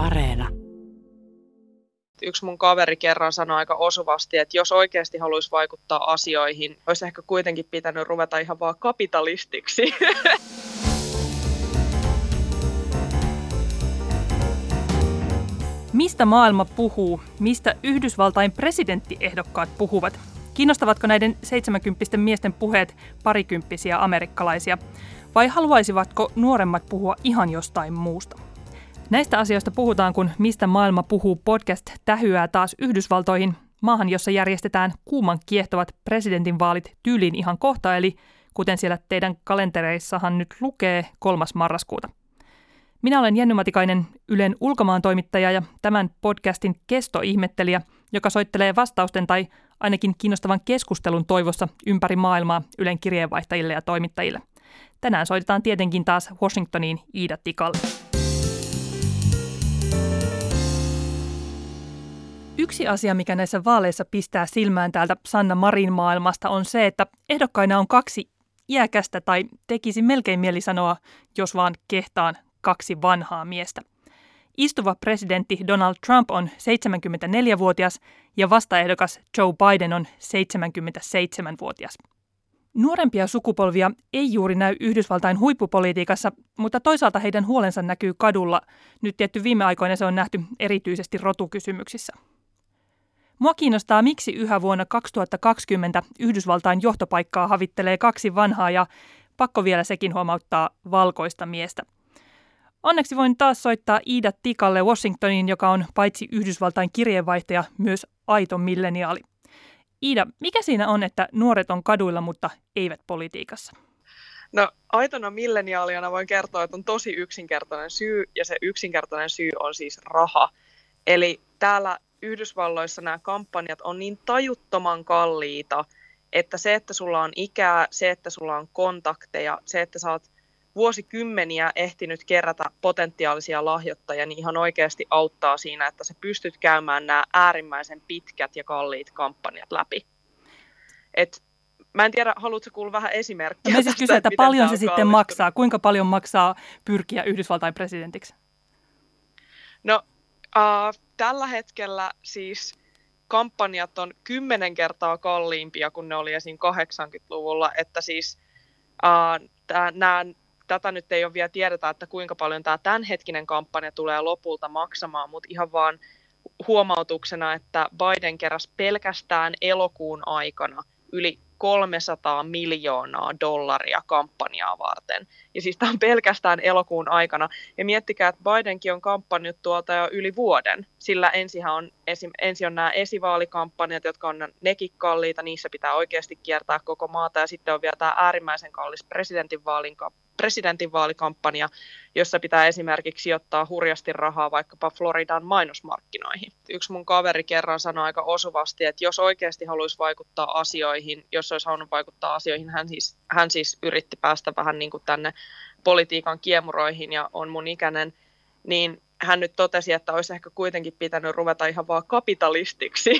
Areena. Yksi mun kaveri kerran sanoi aika osuvasti, että jos oikeasti haluaisi vaikuttaa asioihin, olisi ehkä kuitenkin pitänyt ruveta ihan vaan kapitalistiksi. Mistä maailma puhuu? Mistä Yhdysvaltain presidenttiehdokkaat puhuvat? Kiinnostavatko näiden 70 miesten puheet parikymppisiä amerikkalaisia? Vai haluaisivatko nuoremmat puhua ihan jostain muusta? Näistä asioista puhutaan, kun Mistä maailma puhuu podcast tähyää taas Yhdysvaltoihin, maahan, jossa järjestetään kuuman kiehtovat presidentinvaalit tyyliin ihan kohta, eli kuten siellä teidän kalentereissahan nyt lukee 3. marraskuuta. Minä olen Jenny Matikainen, Ylen ulkomaan toimittaja ja tämän podcastin kestoihmettelijä, joka soittelee vastausten tai ainakin kiinnostavan keskustelun toivossa ympäri maailmaa Ylen kirjeenvaihtajille ja toimittajille. Tänään soitetaan tietenkin taas Washingtoniin Iida Tikalle. Yksi asia, mikä näissä vaaleissa pistää silmään täältä Sanna Marin maailmasta, on se, että ehdokkaina on kaksi iäkästä tai tekisi melkein mieli sanoa, jos vaan kehtaan kaksi vanhaa miestä. Istuva presidentti Donald Trump on 74-vuotias ja vastaehdokas Joe Biden on 77-vuotias. Nuorempia sukupolvia ei juuri näy Yhdysvaltain huippupolitiikassa, mutta toisaalta heidän huolensa näkyy kadulla. Nyt tietty viime aikoina se on nähty erityisesti rotukysymyksissä. Mua kiinnostaa, miksi yhä vuonna 2020 Yhdysvaltain johtopaikkaa havittelee kaksi vanhaa ja pakko vielä sekin huomauttaa valkoista miestä. Onneksi voin taas soittaa Iida Tikalle Washingtoniin, joka on paitsi Yhdysvaltain kirjeenvaihtaja, myös aito milleniaali. Iida, mikä siinä on, että nuoret on kaduilla, mutta eivät politiikassa? No aitona milleniaaliana voin kertoa, että on tosi yksinkertainen syy, ja se yksinkertainen syy on siis raha. Eli täällä Yhdysvalloissa nämä kampanjat on niin tajuttoman kalliita, että se, että sulla on ikää, se, että sulla on kontakteja, se, että sä oot vuosikymmeniä ehtinyt kerätä potentiaalisia lahjoittajia, niin ihan oikeasti auttaa siinä, että sä pystyt käymään nämä äärimmäisen pitkät ja kalliit kampanjat läpi. Et Mä en tiedä, haluatko kuulla vähän esimerkkiä? Mä siis kysyä, että paljon se sitten maksaa. Kuinka paljon maksaa pyrkiä Yhdysvaltain presidentiksi? No, uh, tällä hetkellä siis kampanjat on kymmenen kertaa kalliimpia kuin ne oli esim. 80-luvulla, että siis uh, nämä tätä nyt ei ole vielä tiedetä, että kuinka paljon tämä tämänhetkinen kampanja tulee lopulta maksamaan, mutta ihan vaan huomautuksena, että Biden keräsi pelkästään elokuun aikana yli 300 miljoonaa dollaria kampanjaa varten. Ja siis tämä on pelkästään elokuun aikana. Ja miettikää, että Bidenkin on kampanjut tuolta jo yli vuoden, sillä ensihän on, ensi, ensin on nämä esivaalikampanjat, jotka on nekin kalliita, niissä pitää oikeasti kiertää koko maata, ja sitten on vielä tämä äärimmäisen kallis presidentinvaalin presidentinvaalikampanja, jossa pitää esimerkiksi sijoittaa hurjasti rahaa vaikkapa Floridan mainosmarkkinoihin. Yksi mun kaveri kerran sanoi aika osuvasti, että jos oikeasti haluaisi vaikuttaa asioihin, jos olisi halunnut vaikuttaa asioihin, hän siis, hän siis yritti päästä vähän niin kuin tänne politiikan kiemuroihin ja on mun ikäinen, niin hän nyt totesi, että olisi ehkä kuitenkin pitänyt ruveta ihan vaan kapitalistiksi,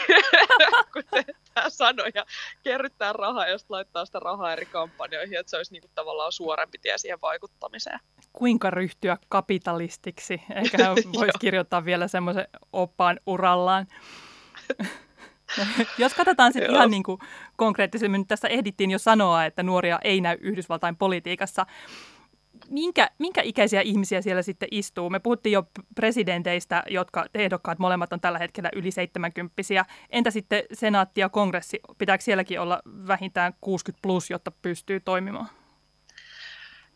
kuten tämä sanoi, ja kerryttää rahaa ja laittaa sitä rahaa eri kampanjoihin, että se olisi niin kuin tavallaan suorempi tie siihen vaikuttamiseen. Kuinka ryhtyä kapitalistiksi? Eikä hän voisi kirjoittaa vielä semmoisen oppaan urallaan. Jos katsotaan sitten ihan niin kuin konkreettisemmin, tässä ehdittiin jo sanoa, että nuoria ei näy Yhdysvaltain politiikassa minkä, minkä ikäisiä ihmisiä siellä sitten istuu? Me puhuttiin jo presidenteistä, jotka ehdokkaat molemmat on tällä hetkellä yli 70 Entä sitten senaatti ja kongressi? Pitääkö sielläkin olla vähintään 60 plus, jotta pystyy toimimaan?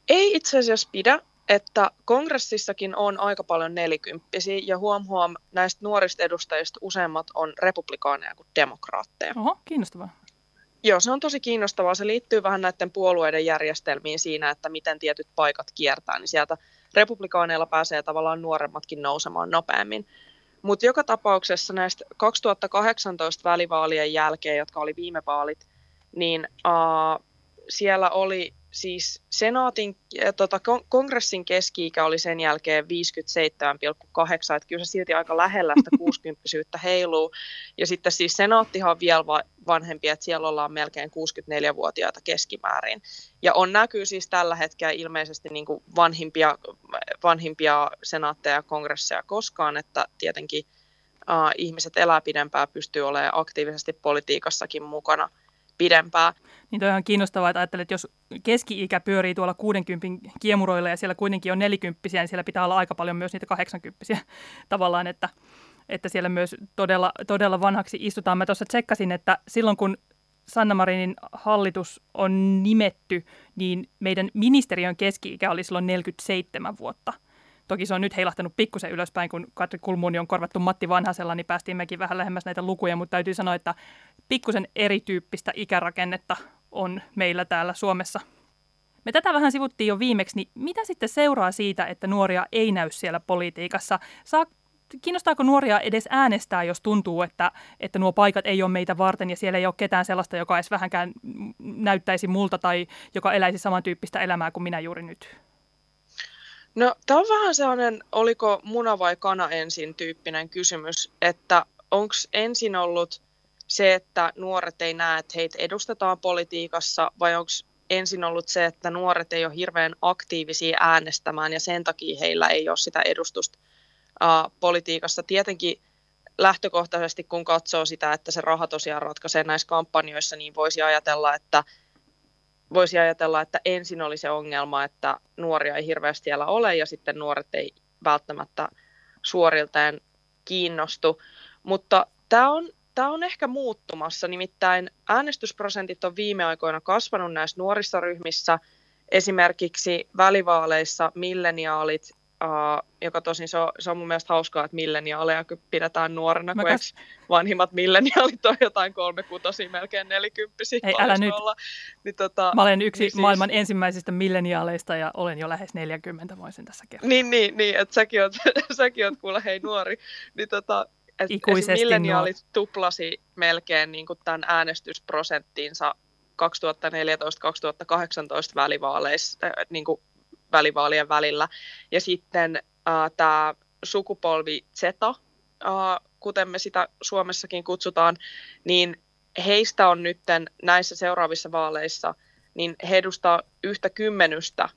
Ei itse asiassa pidä, että kongressissakin on aika paljon nelikymppisiä ja huom huom näistä nuorista edustajista useimmat on republikaaneja kuin demokraatteja. Oho, kiinnostavaa. Joo, se on tosi kiinnostavaa. Se liittyy vähän näiden puolueiden järjestelmiin siinä, että miten tietyt paikat kiertää, niin sieltä republikaaneilla pääsee tavallaan nuoremmatkin nousemaan nopeammin. Mutta joka tapauksessa näistä 2018 välivaalien jälkeen, jotka oli viime vaalit, niin uh, siellä oli siis senaatin, tota, kongressin keski-ikä oli sen jälkeen 57,8, että kyllä se silti aika lähellä sitä 60 heiluu. Ja sitten siis senaattihan on vielä vanhempi, että siellä ollaan melkein 64-vuotiaita keskimäärin. Ja on näkyy siis tällä hetkellä ilmeisesti niin kuin vanhimpia, vanhimpia senaatteja ja kongresseja koskaan, että tietenkin uh, ihmiset elää pidempään, pystyy olemaan aktiivisesti politiikassakin mukana pidempään. Niin toi on kiinnostavaa, että ajattelet, että jos keski-ikä pyörii tuolla 60 kiemuroilla ja siellä kuitenkin on 40 niin siellä pitää olla aika paljon myös niitä 80 tavallaan, että, että siellä myös todella, todella vanhaksi istutaan. Mä tuossa tsekkasin, että silloin kun Sanna Marinin hallitus on nimetty, niin meidän ministeriön keski-ikä oli silloin 47 vuotta. Toki se on nyt heilahtanut pikkusen ylöspäin, kun Katri Kulmuni on korvattu Matti Vanhasella, niin päästiin mekin vähän lähemmäs näitä lukuja, mutta täytyy sanoa, että pikkusen erityyppistä ikärakennetta on meillä täällä Suomessa. Me tätä vähän sivuttiin jo viimeksi, niin mitä sitten seuraa siitä, että nuoria ei näy siellä politiikassa? Saa, kiinnostaako nuoria edes äänestää, jos tuntuu, että, että nuo paikat ei ole meitä varten ja siellä ei ole ketään sellaista, joka edes vähänkään näyttäisi multa tai joka eläisi samantyyppistä elämää kuin minä juuri nyt? No, tämä on vähän sellainen, oliko muna vai kana ensin tyyppinen kysymys, että onko ensin ollut se, että nuoret ei näe, että heitä edustetaan politiikassa, vai onko ensin ollut se, että nuoret ei ole hirveän aktiivisia äänestämään ja sen takia heillä ei ole sitä edustusta uh, politiikassa. Tietenkin lähtökohtaisesti, kun katsoo sitä, että se raha tosiaan ratkaisee näissä kampanjoissa, niin voisi ajatella, että voisi ajatella, että ensin oli se ongelma, että nuoria ei hirveästi siellä ole ja sitten nuoret ei välttämättä suoriltaan kiinnostu. Mutta tämä on Tämä on ehkä muuttumassa, nimittäin äänestysprosentit on viime aikoina kasvanut näissä nuorissa ryhmissä. Esimerkiksi välivaaleissa milleniaalit, uh, joka tosin se on, se on mun mielestä hauskaa, että milleniaaleja pidetään nuorena, kun kas... vanhimmat milleniaalit on jotain kolme kutosia, melkein nelikymppisiä. Ei, älä nyt. Olla. Niin, tota, Mä olen yksi niin siis... maailman ensimmäisistä milleniaaleista ja olen jo lähes 40, voisin tässä kertoa. Niin, niin, niin että säkin oot, säkin oot kuule hei nuori. Niin, tota, ikuisesti milleniaalit nuo. tuplasi melkein niin kuin tämän äänestysprosenttiinsa 2014-2018 välivaaleissa, äh, niin kuin välivaalien välillä. Ja sitten äh, tämä sukupolvi Z, äh, kuten me sitä Suomessakin kutsutaan, niin heistä on nyt näissä seuraavissa vaaleissa, niin he edustaa yhtä kymmenystä äh,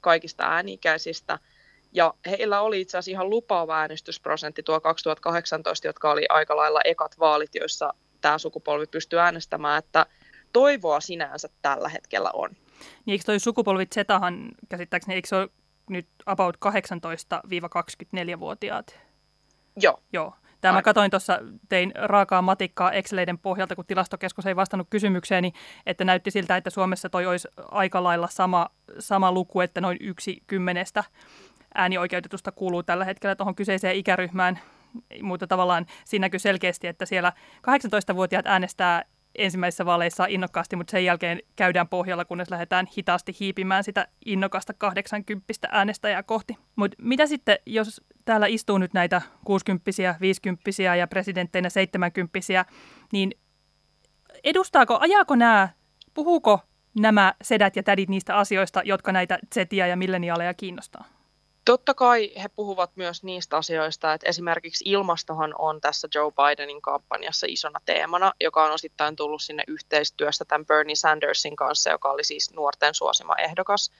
kaikista äänikäisistä – ja heillä oli itse asiassa ihan lupaava äänestysprosentti tuo 2018, jotka oli aika lailla ekat vaalit, joissa tämä sukupolvi pystyy äänestämään, että toivoa sinänsä tällä hetkellä on. Niin eikö toi sukupolvi Zetahan käsittääkseni, eikö se ole nyt about 18-24-vuotiaat? Joo. Joo. Tämä mä katsoin tuossa, tein raakaa matikkaa Exceleiden pohjalta, kun tilastokeskus ei vastannut kysymykseeni, että näytti siltä, että Suomessa toi olisi aika lailla sama, sama luku, että noin yksi kymmenestä äänioikeutetusta kuuluu tällä hetkellä tuohon kyseiseen ikäryhmään, mutta tavallaan siinä näkyy selkeästi, että siellä 18-vuotiaat äänestää ensimmäisissä vaaleissa innokkaasti, mutta sen jälkeen käydään pohjalla, kunnes lähdetään hitaasti hiipimään sitä innokasta 80 äänestäjää kohti. Mutta mitä sitten, jos täällä istuu nyt näitä 60 50 ja presidentteinä 70 niin edustaako, ajaako nämä, puhuuko nämä sedät ja tädit niistä asioista, jotka näitä zetiä ja milleniaaleja kiinnostaa? Totta kai he puhuvat myös niistä asioista, että esimerkiksi ilmastohan on tässä Joe Bidenin kampanjassa isona teemana, joka on osittain tullut sinne yhteistyössä tämän Bernie Sandersin kanssa, joka oli siis nuorten suosima ehdokas.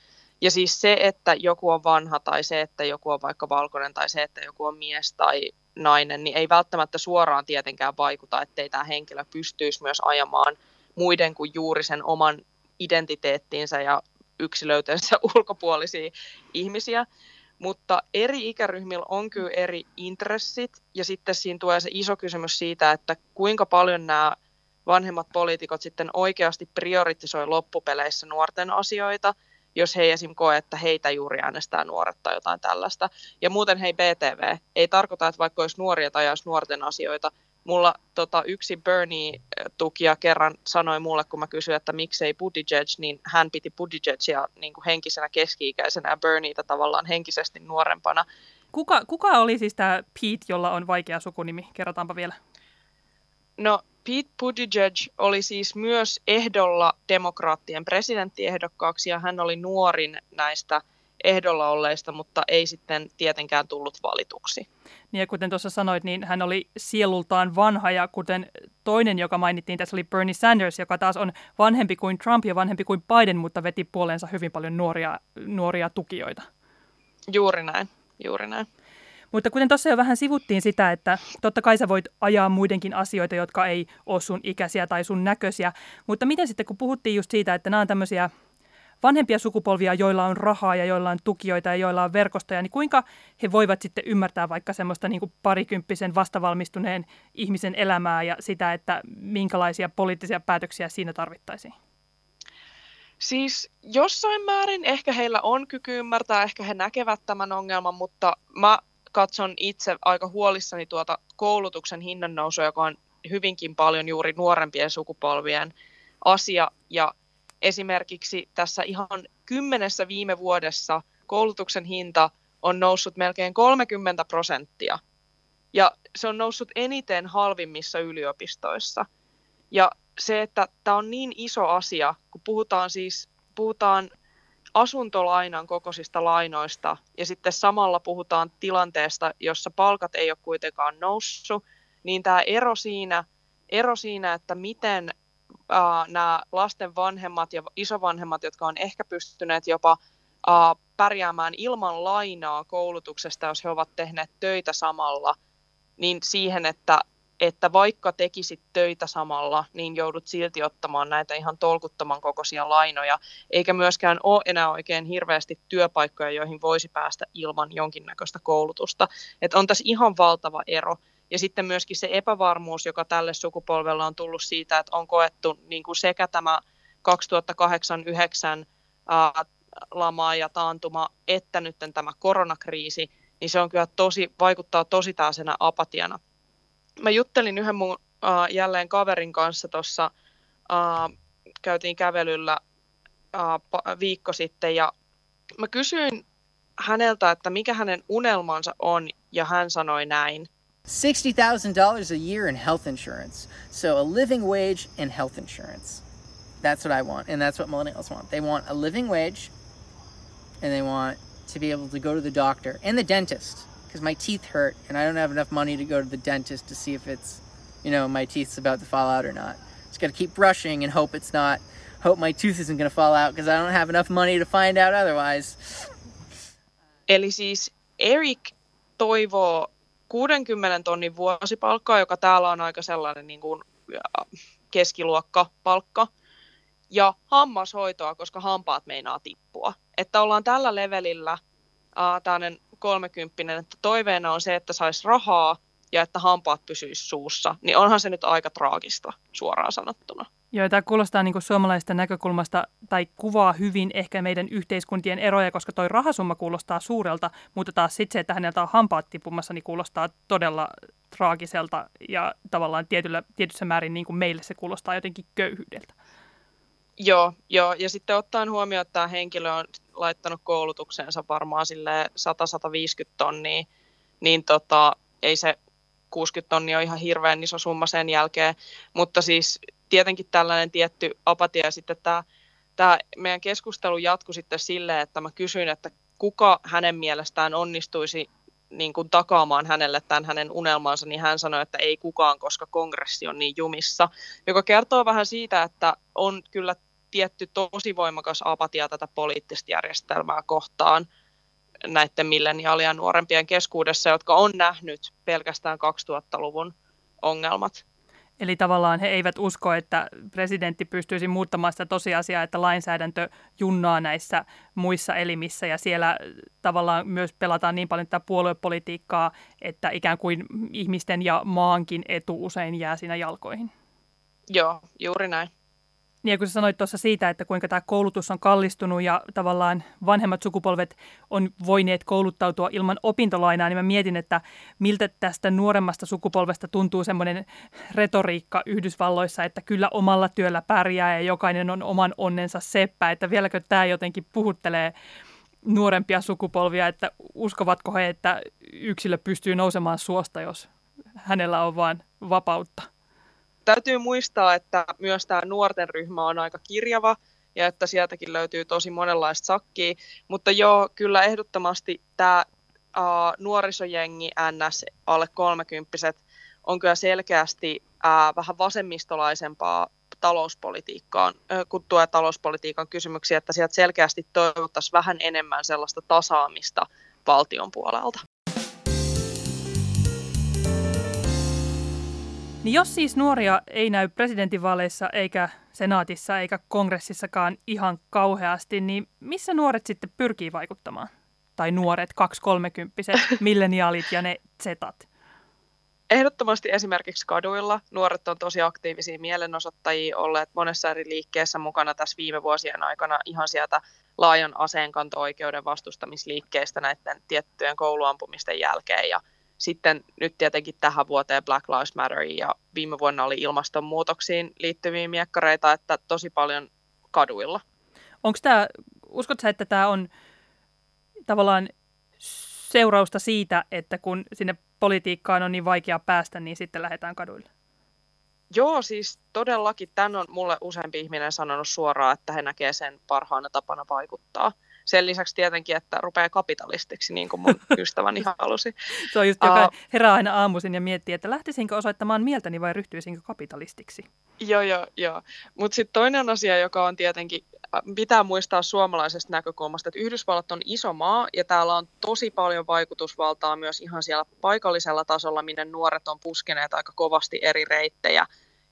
Ja siis se, että joku on vanha tai se, että joku on vaikka valkoinen tai se, että joku on mies tai nainen, niin ei välttämättä suoraan tietenkään vaikuta, ettei tämä henkilö pystyisi myös ajamaan muiden kuin juuri sen oman identiteettiinsä ja yksilöytensä ulkopuolisia ihmisiä mutta eri ikäryhmillä on kyllä eri intressit, ja sitten siinä tulee se iso kysymys siitä, että kuinka paljon nämä vanhemmat poliitikot sitten oikeasti prioritisoi loppupeleissä nuorten asioita, jos he esim. koe, että heitä juuri äänestää nuoret tai jotain tällaista. Ja muuten hei BTV, ei tarkoita, että vaikka olisi nuoria tai olisi nuorten asioita, mulla tota, yksi Bernie-tukija kerran sanoi mulle, kun mä kysyin, että miksei Buttigieg, niin hän piti Buttigiegia niin kuin henkisenä keski-ikäisenä ja Bernieitä tavallaan henkisesti nuorempana. Kuka, kuka oli siis tämä Pete, jolla on vaikea sukunimi? Kerrotaanpa vielä. No Pete Buttigieg oli siis myös ehdolla demokraattien presidenttiehdokkaaksi ja hän oli nuorin näistä ehdolla olleista, mutta ei sitten tietenkään tullut valituksi. Niin ja kuten tuossa sanoit, niin hän oli sielultaan vanha ja kuten toinen, joka mainittiin, tässä oli Bernie Sanders, joka taas on vanhempi kuin Trump ja vanhempi kuin Biden, mutta veti puoleensa hyvin paljon nuoria, nuoria tukijoita. Juuri näin, juuri näin. Mutta kuten tuossa jo vähän sivuttiin sitä, että totta kai sä voit ajaa muidenkin asioita, jotka ei ole sun ikäisiä tai sun näköisiä, mutta miten sitten kun puhuttiin just siitä, että nämä on tämmöisiä vanhempia sukupolvia, joilla on rahaa ja joilla on tukijoita ja joilla on verkostoja, niin kuinka he voivat sitten ymmärtää vaikka semmoista niin kuin parikymppisen vastavalmistuneen ihmisen elämää ja sitä, että minkälaisia poliittisia päätöksiä siinä tarvittaisiin? Siis jossain määrin ehkä heillä on kyky ymmärtää, ehkä he näkevät tämän ongelman, mutta mä katson itse aika huolissani tuota koulutuksen hinnan nousua, joka on hyvinkin paljon juuri nuorempien sukupolvien asia. Ja esimerkiksi tässä ihan kymmenessä viime vuodessa koulutuksen hinta on noussut melkein 30 prosenttia. Ja se on noussut eniten halvimmissa yliopistoissa. Ja se, että tämä on niin iso asia, kun puhutaan siis puhutaan asuntolainan kokoisista lainoista ja sitten samalla puhutaan tilanteesta, jossa palkat ei ole kuitenkaan noussut, niin tämä ero siinä, ero siinä että miten äh, nämä lasten vanhemmat ja isovanhemmat, jotka on ehkä pystyneet jopa äh, pärjäämään ilman lainaa koulutuksesta, jos he ovat tehneet töitä samalla, niin siihen, että että vaikka tekisit töitä samalla, niin joudut silti ottamaan näitä ihan tolkuttoman kokoisia lainoja, eikä myöskään ole enää oikein hirveästi työpaikkoja, joihin voisi päästä ilman jonkinnäköistä koulutusta. Että on tässä ihan valtava ero. Ja sitten myöskin se epävarmuus, joka tälle sukupolvella on tullut siitä, että on koettu niin kuin sekä tämä 2008-2009 lama ja taantuma, että nyt tämä koronakriisi, niin se on kyllä tosi, vaikuttaa tosi täysenä apatiana mä juttelin yhden mun uh, jälleen kaverin kanssa tuossa, uh, käytiin kävelyllä uh, viikko sitten ja mä kysyin häneltä, että mikä hänen unelmansa on ja hän sanoi näin. $60,000 a year in health insurance. So a living wage and health insurance. That's what I want. And that's what millennials want. They want a living wage and they want to be able to go to the doctor and the dentist because my teeth hurt and I don't have enough money to go to the dentist to see if it's, you know, my teeth's about to fall out or not. Just got to keep brushing and hope it's not, hope my tooth isn't going to fall out because I don't have enough money to find out otherwise. Eli siis Eric toivoo 60 tonnin vuosipalkkaa, joka täällä on aika sellainen niin kuin keskiluokkapalkka, ja hammashoitoa, koska hampaat meinaa tippua. Että ollaan tällä levelillä, äh, tämmöinen kolmekymppinen, että toiveena on se, että saisi rahaa ja että hampaat pysyisi suussa, niin onhan se nyt aika traagista suoraan sanottuna. Joo, tämä kuulostaa niin kuin suomalaisesta näkökulmasta tai kuvaa hyvin ehkä meidän yhteiskuntien eroja, koska toi rahasumma kuulostaa suurelta, mutta taas sitten se, että häneltä on hampaat tipumassa, niin kuulostaa todella traagiselta ja tavallaan tietyllä, tietyssä määrin niin kuin meille se kuulostaa jotenkin köyhyydeltä. Joo, joo, ja sitten ottaen huomioon, että tämä henkilö on laittanut koulutukseensa varmaan sille 100-150 tonnia, niin tota, ei se 60 tonnia ole ihan hirveän iso summa sen jälkeen, mutta siis tietenkin tällainen tietty apatia ja sitten tämä, tämä meidän keskustelu jatkui sitten silleen, että mä kysyin, että kuka hänen mielestään onnistuisi niin kuin takaamaan hänelle tämän hänen unelmansa, niin hän sanoi, että ei kukaan, koska kongressi on niin jumissa, joka kertoo vähän siitä, että on kyllä tietty tosi voimakas apatia tätä poliittista järjestelmää kohtaan näiden milleniaalien nuorempien keskuudessa, jotka on nähnyt pelkästään 2000-luvun ongelmat. Eli tavallaan he eivät usko, että presidentti pystyisi muuttamaan sitä tosiasiaa, että lainsäädäntö junnaa näissä muissa elimissä ja siellä tavallaan myös pelataan niin paljon tätä puoluepolitiikkaa, että ikään kuin ihmisten ja maankin etu usein jää siinä jalkoihin. Joo, juuri näin. Niin kun sä sanoit tuossa siitä, että kuinka tämä koulutus on kallistunut ja tavallaan vanhemmat sukupolvet on voineet kouluttautua ilman opintolainaa, niin mä mietin, että miltä tästä nuoremmasta sukupolvesta tuntuu semmoinen retoriikka Yhdysvalloissa, että kyllä omalla työllä pärjää ja jokainen on oman onnensa seppä, että vieläkö tämä jotenkin puhuttelee nuorempia sukupolvia, että uskovatko he, että yksilö pystyy nousemaan suosta, jos hänellä on vain vapautta? Täytyy muistaa, että myös tämä nuorten ryhmä on aika kirjava ja että sieltäkin löytyy tosi monenlaista sakkia, mutta joo, kyllä ehdottomasti tämä uh, nuorisojengi NS alle 30 on kyllä selkeästi uh, vähän vasemmistolaisempaa talouspolitiikkaan, kun tuo talouspolitiikan kysymyksiä, että sieltä selkeästi toivottaisiin vähän enemmän sellaista tasaamista valtion puolelta. Niin jos siis nuoria ei näy presidentinvaaleissa eikä senaatissa eikä kongressissakaan ihan kauheasti, niin missä nuoret sitten pyrkii vaikuttamaan? Tai nuoret, kaksikolmekymppiset, milleniaalit ja ne zetat? Ehdottomasti esimerkiksi kaduilla. Nuoret on tosi aktiivisia mielenosoittajia, olleet monessa eri liikkeessä mukana tässä viime vuosien aikana ihan sieltä laajan aseenkanto-oikeuden vastustamisliikkeistä näiden tiettyjen kouluampumisten jälkeen. Ja sitten nyt tietenkin tähän vuoteen Black Lives Matter ja viime vuonna oli ilmastonmuutoksiin liittyviä miekkareita, että tosi paljon kaduilla. Onko tämä, uskotko että tämä on tavallaan seurausta siitä, että kun sinne politiikkaan on niin vaikea päästä, niin sitten lähdetään kaduille? Joo, siis todellakin tämän on mulle useampi ihminen sanonut suoraan, että he näkee sen parhaana tapana vaikuttaa. Sen lisäksi tietenkin, että rupeaa kapitalistiksi, niin kuin mun ystäväni halusi. Se on just, joka uh, herää aina aamuisin ja miettii, että lähtisinkö osoittamaan mieltäni vai ryhtyisinkö kapitalistiksi. Joo, joo, joo. Mutta sitten toinen asia, joka on tietenkin, pitää muistaa suomalaisesta näkökulmasta, että Yhdysvallat on iso maa ja täällä on tosi paljon vaikutusvaltaa myös ihan siellä paikallisella tasolla, minne nuoret on puskeneet aika kovasti eri reittejä.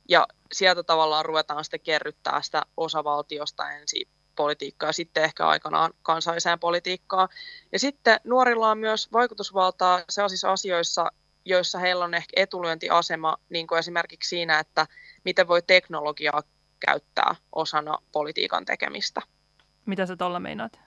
Ja sieltä tavallaan ruvetaan sitten kerryttää sitä osavaltiosta ensin politiikkaa ja sitten ehkä aikanaan kansalliseen politiikkaan. Ja sitten nuorilla on myös vaikutusvaltaa sellaisissa asioissa, joissa heillä on ehkä etulyöntiasema, niin kuin esimerkiksi siinä, että miten voi teknologiaa käyttää osana politiikan tekemistä. Mitä sä tuolla meinaat?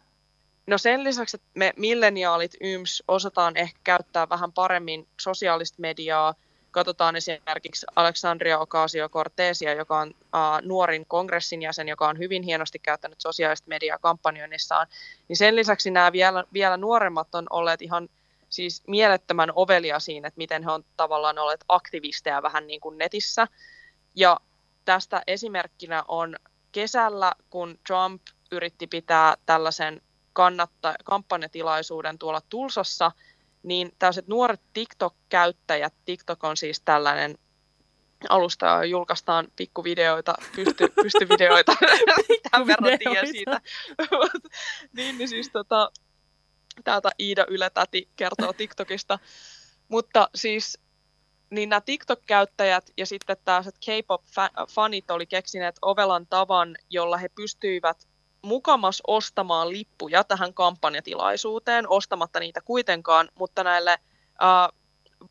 No sen lisäksi, että me milleniaalit YMS osataan ehkä käyttää vähän paremmin sosiaalista mediaa, katsotaan esimerkiksi Alexandria Ocasio-Cortezia, joka on uh, nuorin kongressin jäsen, joka on hyvin hienosti käyttänyt sosiaalista mediaa kampanjoinnissaan, niin sen lisäksi nämä vielä, vielä nuoremmat on olleet ihan siis mielettömän ovelia siinä, että miten he on tavallaan olleet aktivisteja vähän niin kuin netissä. Ja tästä esimerkkinä on kesällä, kun Trump yritti pitää tällaisen kannatta, kampanjatilaisuuden tuolla Tulsassa – niin tällaiset nuoret TikTok-käyttäjät, TikTok on siis tällainen alusta julkaistaan pikkuvideoita, pysty, pystyvideoita, tämän verran tiedä siitä. niin, niin siis tota, täältä Iida Yletäti kertoo TikTokista. Mutta siis niin nämä TikTok-käyttäjät ja sitten tällaiset K-pop-fanit oli keksineet ovelan tavan, jolla he pystyivät mukamas ostamaan lippuja tähän kampanjatilaisuuteen, ostamatta niitä kuitenkaan, mutta näille ää,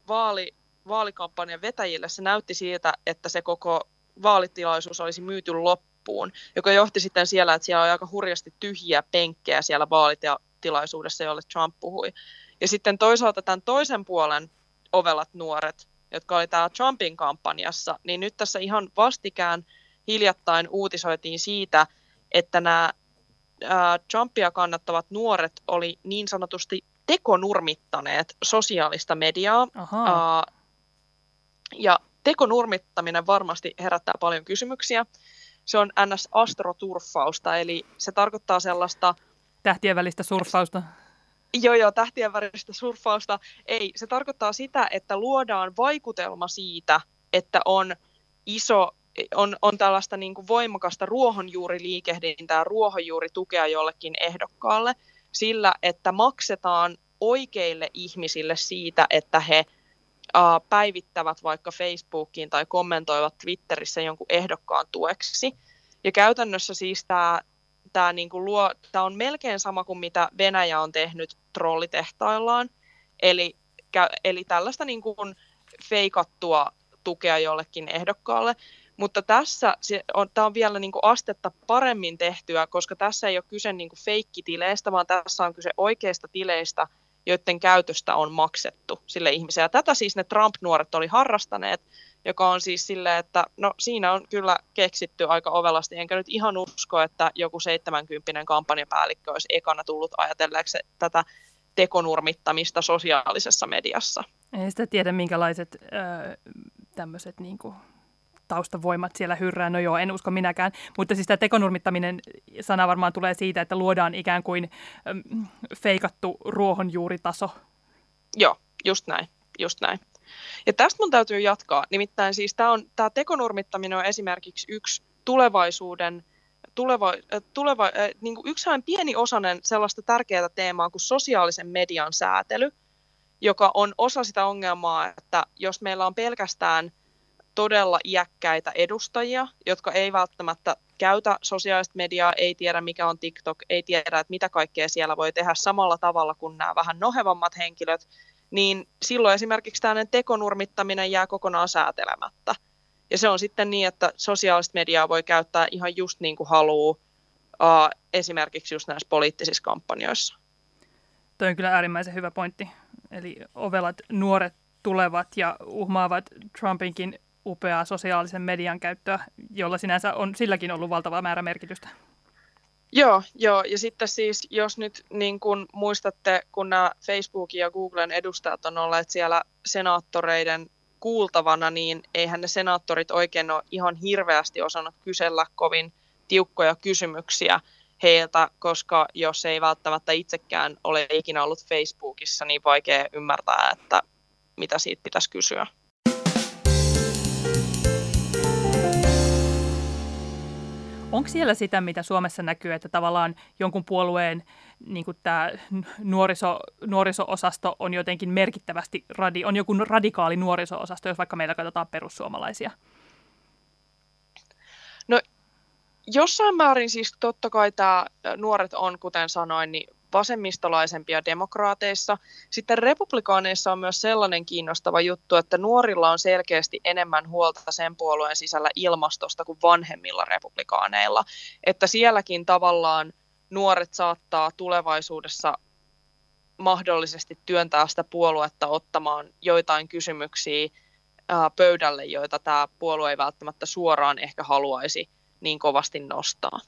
vaali, vaalikampanjan vetäjille se näytti siitä, että se koko vaalitilaisuus olisi myyty loppuun, joka johti sitten siellä, että siellä oli aika hurjasti tyhjiä penkkejä siellä vaalitilaisuudessa, jolle Trump puhui. Ja sitten toisaalta tämän toisen puolen ovelat nuoret, jotka oli täällä Trumpin kampanjassa, niin nyt tässä ihan vastikään hiljattain uutisoitiin siitä, että nämä Trumpia kannattavat nuoret oli niin sanotusti tekonurmittaneet sosiaalista mediaa. Aha. ja tekonurmittaminen varmasti herättää paljon kysymyksiä. Se on NS-astroturfausta, eli se tarkoittaa sellaista... Tähtien välistä surffausta. Joo, joo, tähtien välistä surffausta. Ei, se tarkoittaa sitä, että luodaan vaikutelma siitä, että on iso on, on tällaista niin kuin voimakasta ruohonjuuriliikehdintää, ruohonjuuritukea jollekin ehdokkaalle sillä, että maksetaan oikeille ihmisille siitä, että he uh, päivittävät vaikka Facebookiin tai kommentoivat Twitterissä jonkun ehdokkaan tueksi. Ja käytännössä siis tämä tämä niinku luo, tämä on melkein sama kuin mitä Venäjä on tehnyt trollitehtaillaan. Eli, eli tällaista niinku feikattua tukea jollekin ehdokkaalle. Mutta tässä se on, tämä on vielä niin kuin astetta paremmin tehtyä, koska tässä ei ole kyse niin kuin feikkitileistä, vaan tässä on kyse oikeista tileistä, joiden käytöstä on maksettu sille ihmiselle. Ja tätä siis ne Trump-nuoret oli harrastaneet, joka on siis silleen, että no siinä on kyllä keksitty aika ovelasti, enkä nyt ihan usko, että joku 70 kampanjapäällikkö olisi ekana tullut ajatelleeksi tätä tekonurmittamista sosiaalisessa mediassa. Ei sitä tiedä, minkälaiset äh, tämmöiset niin kuin taustavoimat siellä hyrrää. No joo, en usko minäkään. Mutta siis tämä tekonurmittaminen sana varmaan tulee siitä, että luodaan ikään kuin äm, feikattu ruohonjuuritaso. Joo, just näin, just näin. Ja tästä mun täytyy jatkaa. Nimittäin siis tämä, on, tämä tekonurmittaminen on esimerkiksi yksi tulevaisuuden tuleva, tuleva, niin kuin yksi pieni osanen sellaista tärkeää teemaa kuin sosiaalisen median säätely, joka on osa sitä ongelmaa, että jos meillä on pelkästään todella iäkkäitä edustajia, jotka ei välttämättä käytä sosiaalista mediaa, ei tiedä mikä on TikTok, ei tiedä, että mitä kaikkea siellä voi tehdä samalla tavalla kuin nämä vähän nohevammat henkilöt, niin silloin esimerkiksi tällainen tekonurmittaminen jää kokonaan säätelemättä. Ja se on sitten niin, että sosiaalista mediaa voi käyttää ihan just niin kuin haluaa, uh, esimerkiksi just näissä poliittisissa kampanjoissa. Toi on kyllä äärimmäisen hyvä pointti. Eli ovelat nuoret tulevat ja uhmaavat Trumpinkin upeaa sosiaalisen median käyttöä, jolla sinänsä on silläkin ollut valtava määrä merkitystä. Joo, joo, ja sitten siis, jos nyt niin kun muistatte, kun nämä Facebookin ja Googlen edustajat on olleet siellä senaattoreiden kuultavana, niin eihän ne senaattorit oikein ole ihan hirveästi osannut kysellä kovin tiukkoja kysymyksiä heiltä, koska jos ei välttämättä itsekään ole ikinä ollut Facebookissa, niin vaikea ymmärtää, että mitä siitä pitäisi kysyä. Onko siellä sitä, mitä Suomessa näkyy, että tavallaan jonkun puolueen niin tämä nuoriso, nuoriso-osasto on jotenkin merkittävästi, radi, on joku radikaali nuoriso-osasto, jos vaikka meillä katsotaan perussuomalaisia? No jossain määrin siis totta kai tämä nuoret on, kuten sanoin, niin vasemmistolaisempia demokraateissa. Sitten republikaaneissa on myös sellainen kiinnostava juttu, että nuorilla on selkeästi enemmän huolta sen puolueen sisällä ilmastosta kuin vanhemmilla republikaaneilla. Että sielläkin tavallaan nuoret saattaa tulevaisuudessa mahdollisesti työntää sitä puoluetta ottamaan joitain kysymyksiä pöydälle, joita tämä puolue ei välttämättä suoraan ehkä haluaisi niin kovasti nostaa.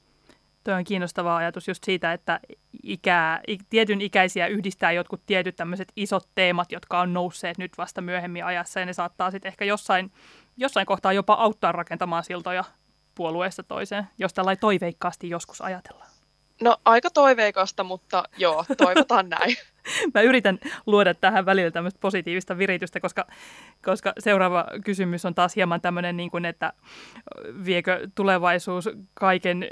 Tuo on kiinnostava ajatus just siitä, että ikää, tietyn ikäisiä yhdistää jotkut tietyt tämmöiset isot teemat, jotka on nousseet nyt vasta myöhemmin ajassa, ja ne saattaa sitten ehkä jossain, jossain kohtaa jopa auttaa rakentamaan siltoja puolueesta toiseen, jos tällainen toiveikkaasti joskus ajatellaan. No aika toiveikasta, mutta joo, toivotaan näin. Mä yritän luoda tähän välillä tämmöistä positiivista viritystä, koska, koska seuraava kysymys on taas hieman tämmöinen, niin kuin, että viekö tulevaisuus kaiken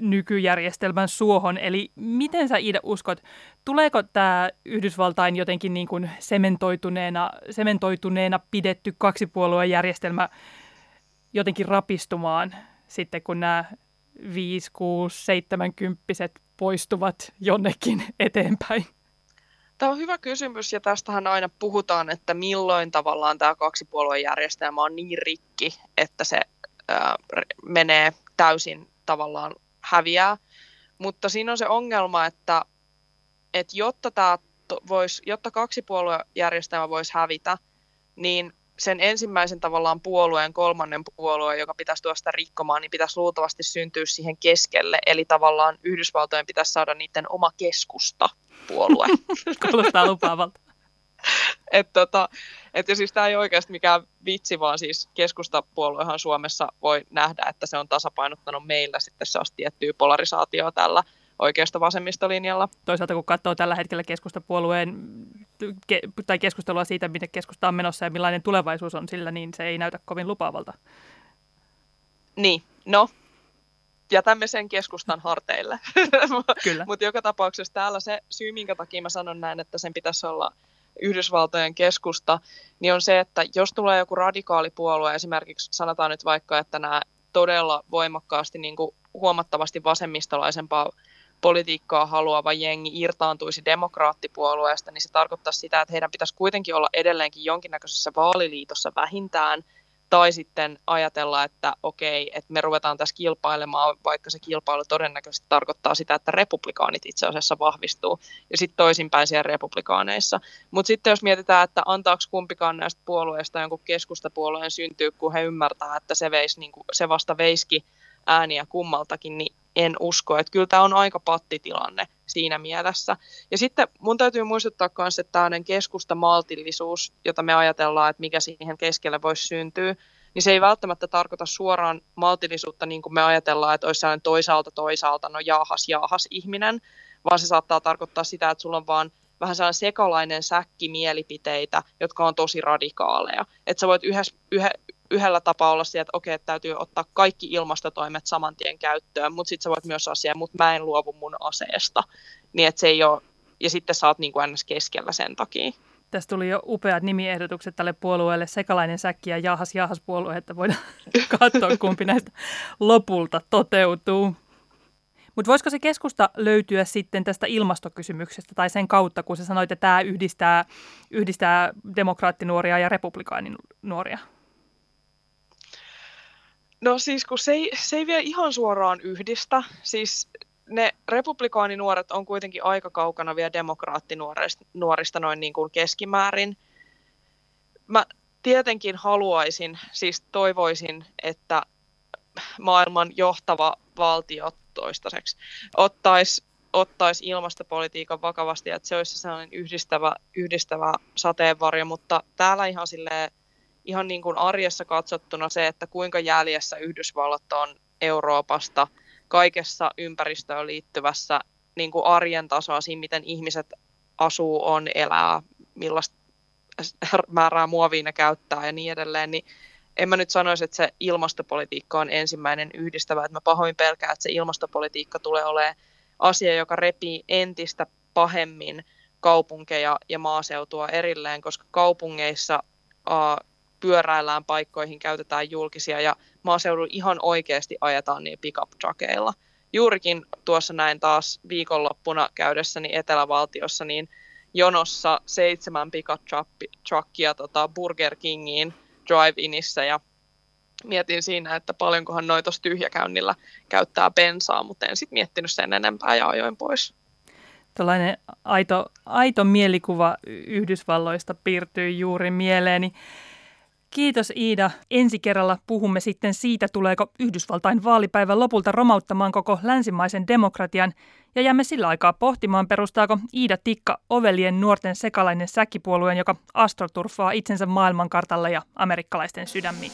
nykyjärjestelmän suohon. Eli miten sä Iida uskot, tuleeko tämä Yhdysvaltain jotenkin niin kuin sementoituneena, sementoituneena pidetty kaksipuoluejärjestelmä jotenkin rapistumaan sitten, kun nämä 5, 6, 70 poistuvat jonnekin eteenpäin? Tämä on hyvä kysymys ja tästähän aina puhutaan, että milloin tavallaan tämä kaksipuoluejärjestelmä on niin rikki, että se ää, menee täysin tavallaan häviää. Mutta siinä on se ongelma, että, että jotta, tämä vois, jotta kaksipuoluejärjestelmä voisi hävitä, niin sen ensimmäisen tavallaan puolueen, kolmannen puolueen, joka pitäisi tuosta rikkomaan, niin pitäisi luultavasti syntyä siihen keskelle. Eli tavallaan Yhdysvaltojen pitäisi saada niiden oma keskusta puolue. Kuulostaa lupaavalta. et tota, et ja siis tämä ei oikeasti mikään vitsi, vaan siis keskustapuoluehan Suomessa voi nähdä, että se on tasapainottanut meillä sitten se tiettyä polarisaatioa tällä oikeasta vasemmistolinjalla. Toisaalta kun katsoo tällä hetkellä keskustapuolueen ke, tai keskustelua siitä, miten keskusta on menossa ja millainen tulevaisuus on sillä, niin se ei näytä kovin lupaavalta. Niin, no, jätämme sen keskustan harteille. Kyllä. Mutta joka tapauksessa täällä se syy, minkä takia mä sanon näin, että sen pitäisi olla Yhdysvaltojen keskusta, niin on se, että jos tulee joku radikaalipuolue, esimerkiksi sanotaan nyt vaikka, että nämä todella voimakkaasti niin kuin huomattavasti vasemmistolaisempaa politiikkaa haluava jengi irtaantuisi demokraattipuolueesta, niin se tarkoittaa sitä, että heidän pitäisi kuitenkin olla edelleenkin jonkinnäköisessä vaaliliitossa vähintään, tai sitten ajatella, että okei, että me ruvetaan tässä kilpailemaan, vaikka se kilpailu todennäköisesti tarkoittaa sitä, että republikaanit itse asiassa vahvistuu, ja sitten toisinpäin siellä republikaaneissa. Mutta sitten jos mietitään, että antaako kumpikaan näistä puolueista jonkun keskustapuolueen syntyä, kun he ymmärtää, että se, veisi, niin kuin, se vasta veiski ääniä kummaltakin, niin en usko. Että kyllä tämä on aika pattitilanne siinä mielessä. Ja sitten mun täytyy muistuttaa myös, että tämmöinen keskusta maltillisuus, jota me ajatellaan, että mikä siihen keskelle voisi syntyä, niin se ei välttämättä tarkoita suoraan maltillisuutta niin kuin me ajatellaan, että olisi sellainen toisaalta toisaalta, no jaahas jaahas ihminen, vaan se saattaa tarkoittaa sitä, että sulla on vaan vähän sellainen sekalainen säkki mielipiteitä, jotka on tosi radikaaleja. Että sä voit yhdessä, yhe, yhdellä tapaa olla siellä, että okei, että täytyy ottaa kaikki ilmastotoimet saman tien käyttöön, mutta sitten sä voit myös asiaa, mutta mä en luovu mun aseesta. Niin että se ei ole, ja sitten sä oot niin kuin ns. keskellä sen takia. Tästä tuli jo upeat nimiehdotukset tälle puolueelle, sekalainen säkki ja jahas jahas puolue, että voidaan katsoa kumpi näistä lopulta toteutuu. Mutta voisiko se keskusta löytyä sitten tästä ilmastokysymyksestä tai sen kautta, kun sä sanoit, että tämä yhdistää, yhdistää demokraattinuoria ja republikaaninuoria? No siis kun se ei, se ei vielä ihan suoraan yhdistä. Siis ne republikaaninuoret on kuitenkin aika kaukana vielä demokraattinuorista noin niin kuin keskimäärin. Mä tietenkin haluaisin, siis toivoisin, että maailman johtava valtio toistaiseksi ottaisi ottaisi ilmastopolitiikan vakavasti, että se olisi sellainen yhdistävä, yhdistävä sateenvarjo, mutta täällä ihan silleen, ihan niin kuin arjessa katsottuna se, että kuinka jäljessä Yhdysvallat on Euroopasta kaikessa ympäristöön liittyvässä niin kuin arjen tasoa, siinä miten ihmiset asuu, on, elää, millaista määrää muovia ne käyttää ja niin edelleen, niin en mä nyt sanoisi, että se ilmastopolitiikka on ensimmäinen yhdistävä, että mä pahoin pelkään, että se ilmastopolitiikka tulee olemaan asia, joka repii entistä pahemmin kaupunkeja ja maaseutua erilleen, koska kaupungeissa pyöräillään paikkoihin, käytetään julkisia ja maaseudulla ihan oikeasti ajetaan niin pickup truckeilla. Juurikin tuossa näin taas viikonloppuna käydessäni Etelävaltiossa, niin jonossa seitsemän pickup truckia tota Burger Kingiin drive-inissä ja mietin siinä, että paljonkohan noita tuossa tyhjäkäynnillä käyttää bensaa, mutta en sitten miettinyt sen enempää ja ajoin pois. Tällainen aito, aito mielikuva Yhdysvalloista piirtyy juuri mieleeni. Kiitos Iida. Ensi kerralla puhumme sitten siitä, tuleeko Yhdysvaltain vaalipäivän lopulta romauttamaan koko länsimaisen demokratian ja jäämme sillä aikaa pohtimaan, perustaako Iida Tikka ovelien nuorten sekalainen säkkipuolueen, joka astroturfaa itsensä maailmankartalle ja amerikkalaisten sydämiin.